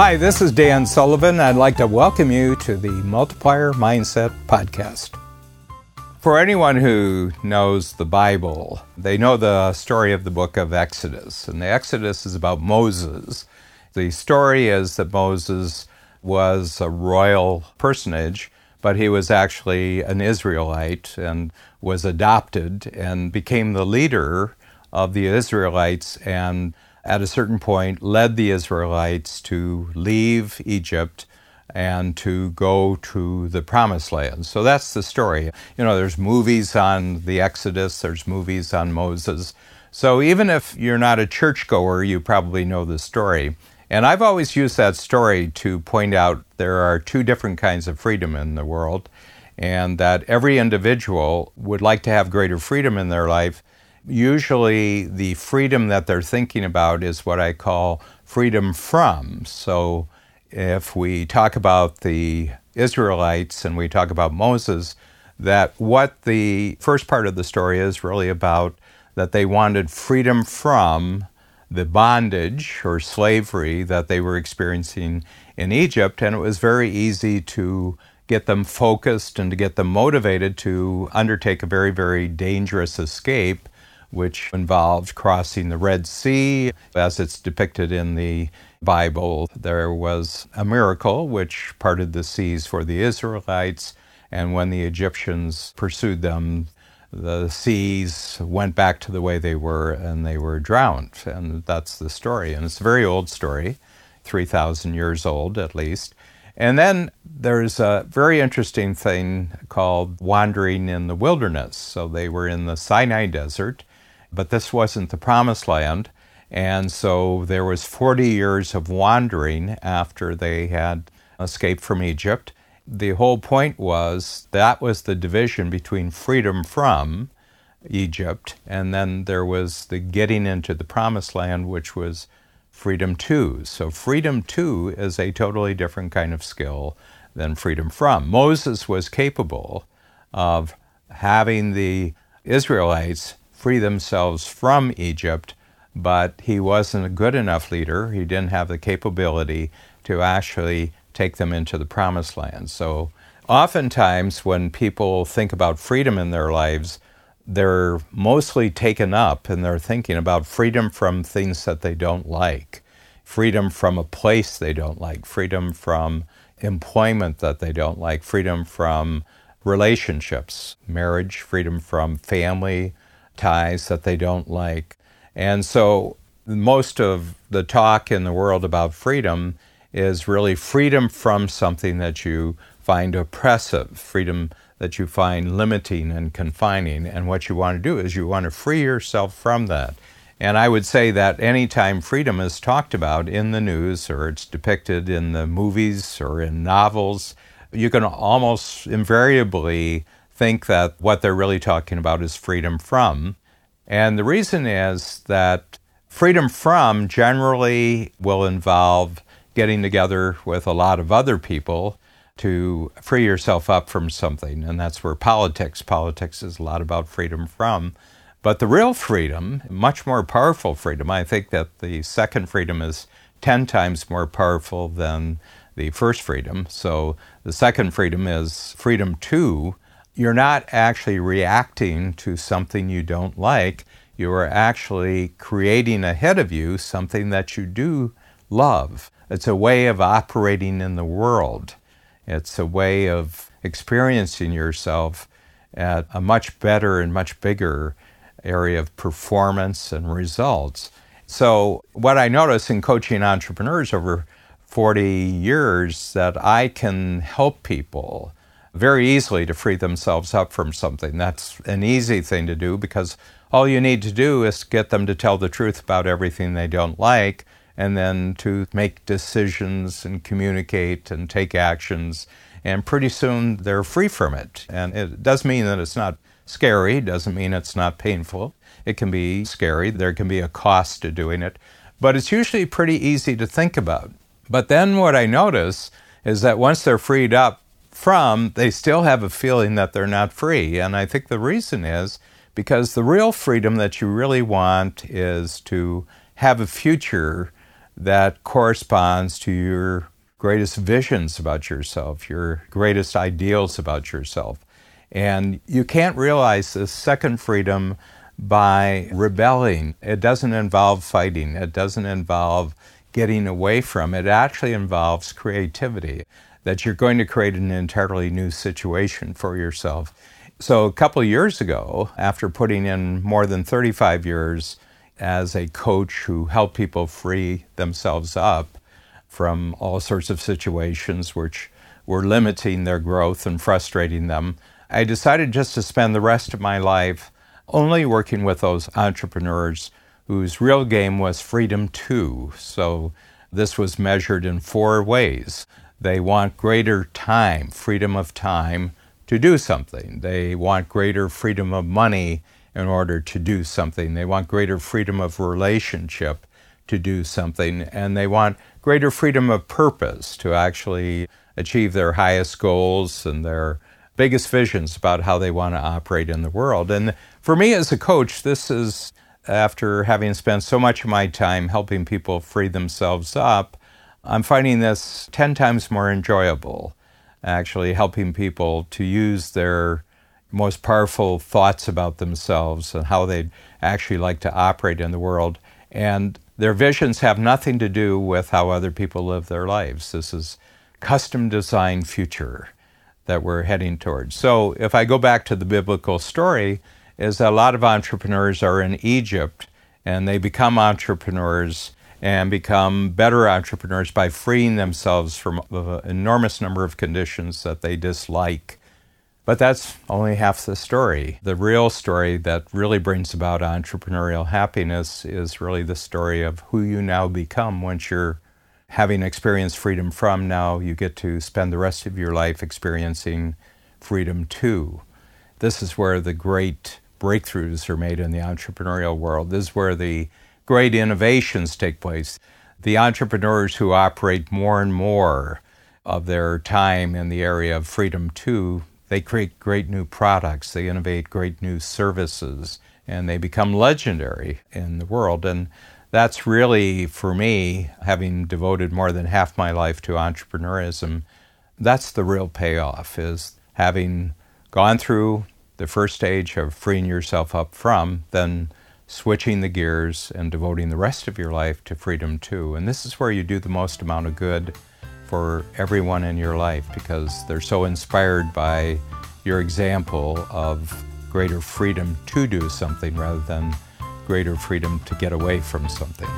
Hi, this is Dan Sullivan. I'd like to welcome you to the Multiplier Mindset Podcast. For anyone who knows the Bible, they know the story of the book of Exodus. And the Exodus is about Moses. The story is that Moses was a royal personage, but he was actually an Israelite and was adopted and became the leader of the Israelites and at a certain point led the Israelites to leave Egypt and to go to the promised land. So that's the story. You know, there's movies on the Exodus, there's movies on Moses. So even if you're not a churchgoer, you probably know the story. And I've always used that story to point out there are two different kinds of freedom in the world, and that every individual would like to have greater freedom in their life usually the freedom that they're thinking about is what I call freedom from. So if we talk about the Israelites and we talk about Moses, that what the first part of the story is really about that they wanted freedom from the bondage or slavery that they were experiencing in Egypt, and it was very easy to get them focused and to get them motivated to undertake a very, very dangerous escape which involved crossing the Red Sea. As it's depicted in the Bible, there was a miracle which parted the seas for the Israelites, and when the Egyptians pursued them, the seas went back to the way they were and they were drowned. And that's the story. And it's a very old story, 3,000 years old at least. And then there's a very interesting thing called wandering in the wilderness. So they were in the Sinai desert but this wasn't the promised land. And so there was 40 years of wandering after they had escaped from Egypt. The whole point was that was the division between freedom from Egypt, and then there was the getting into the promised land, which was freedom to. So, freedom to is a totally different kind of skill than freedom from. Moses was capable of having the Israelites free themselves from Egypt, but he wasn't a good enough leader. He didn't have the capability to actually take them into the promised land. So, oftentimes, when people think about freedom in their lives, they're mostly taken up and they're thinking about freedom from things that they don't like, freedom from a place they don't like, freedom from employment that they don't like, freedom from relationships, marriage, freedom from family, ties that they don't like. And so most of the talk in the world about freedom is really freedom from something that you find oppressive, freedom that you find limiting and confining. And what you want to do is you want to free yourself from that. And I would say that anytime freedom is talked about in the news or it's depicted in the movies or in novels, you can almost invariably think that what they're really talking about is freedom from. And the reason is that freedom from generally will involve getting together with a lot of other people to free yourself up from something. And that's where politics, politics is a lot about freedom from. But the real freedom, much more powerful freedom, I think that the second freedom is 10 times more powerful than the first freedom. So the second freedom is freedom to you're not actually reacting to something you don't like. You are actually creating ahead of you something that you do love. It's a way of operating in the world. It's a way of experiencing yourself at a much better and much bigger area of performance and results. So, what I notice in coaching entrepreneurs over 40 years that I can help people very easily to free themselves up from something. That's an easy thing to do because all you need to do is get them to tell the truth about everything they don't like and then to make decisions and communicate and take actions. And pretty soon they're free from it. And it does mean that it's not scary, doesn't mean it's not painful. It can be scary, there can be a cost to doing it, but it's usually pretty easy to think about. But then what I notice is that once they're freed up from, they still have a feeling that they're not free. And I think the reason is because the real freedom that you really want is to have a future that corresponds to your greatest visions about yourself, your greatest ideals about yourself. And you can't realize this second freedom by rebelling. It doesn't involve fighting, it doesn't involve getting away from. It actually involves creativity, that you're going to create an entirely new situation for yourself. So, a couple years ago, after putting in more than 35 years as a coach who helped people free themselves up from all sorts of situations which were limiting their growth and frustrating them, I decided just to spend the rest of my life only working with those entrepreneurs whose real game was freedom to. So this was measured in four ways. They want greater time, freedom of time to do something. They want greater freedom of money in order to do something. They want greater freedom of relationship to do something. And they want greater freedom of purpose to actually achieve their highest goals and their biggest visions about how they want to operate in the world. And for me as a coach, this is after having spent so much of my time helping people free themselves up, I'm finding this 10 times more enjoyable, actually helping people to use their most powerful thoughts about themselves and how they'd actually like to operate in the world. And their visions have nothing to do with how other people live their lives. This is custom designed future that we're heading towards. So if I go back to the biblical story, is that a lot of entrepreneurs are in Egypt and they become entrepreneurs and become better entrepreneurs by freeing themselves from an enormous number of conditions that they dislike. But that's only half the story. The real story that really brings about entrepreneurial happiness is really the story of who you now become once you're having experienced freedom from. Now you get to spend the rest of your life experiencing freedom to. This is where the great breakthroughs are made in the entrepreneurial world. This is where the great innovations take place. The entrepreneurs who operate more and more of their time in the area of freedom to, they create great new products, they innovate great new services, and they become legendary in the world. And that's really, for me, having devoted more than half my life to entrepreneurism, that's the real payoff is having gone through the first stage of freeing yourself up from, then switching the gears and devoting the rest of your life to freedom to. And this is where you do the most amount of good for everyone in your life because they're so inspired by your example of greater freedom to do something rather than greater freedom to get away from something.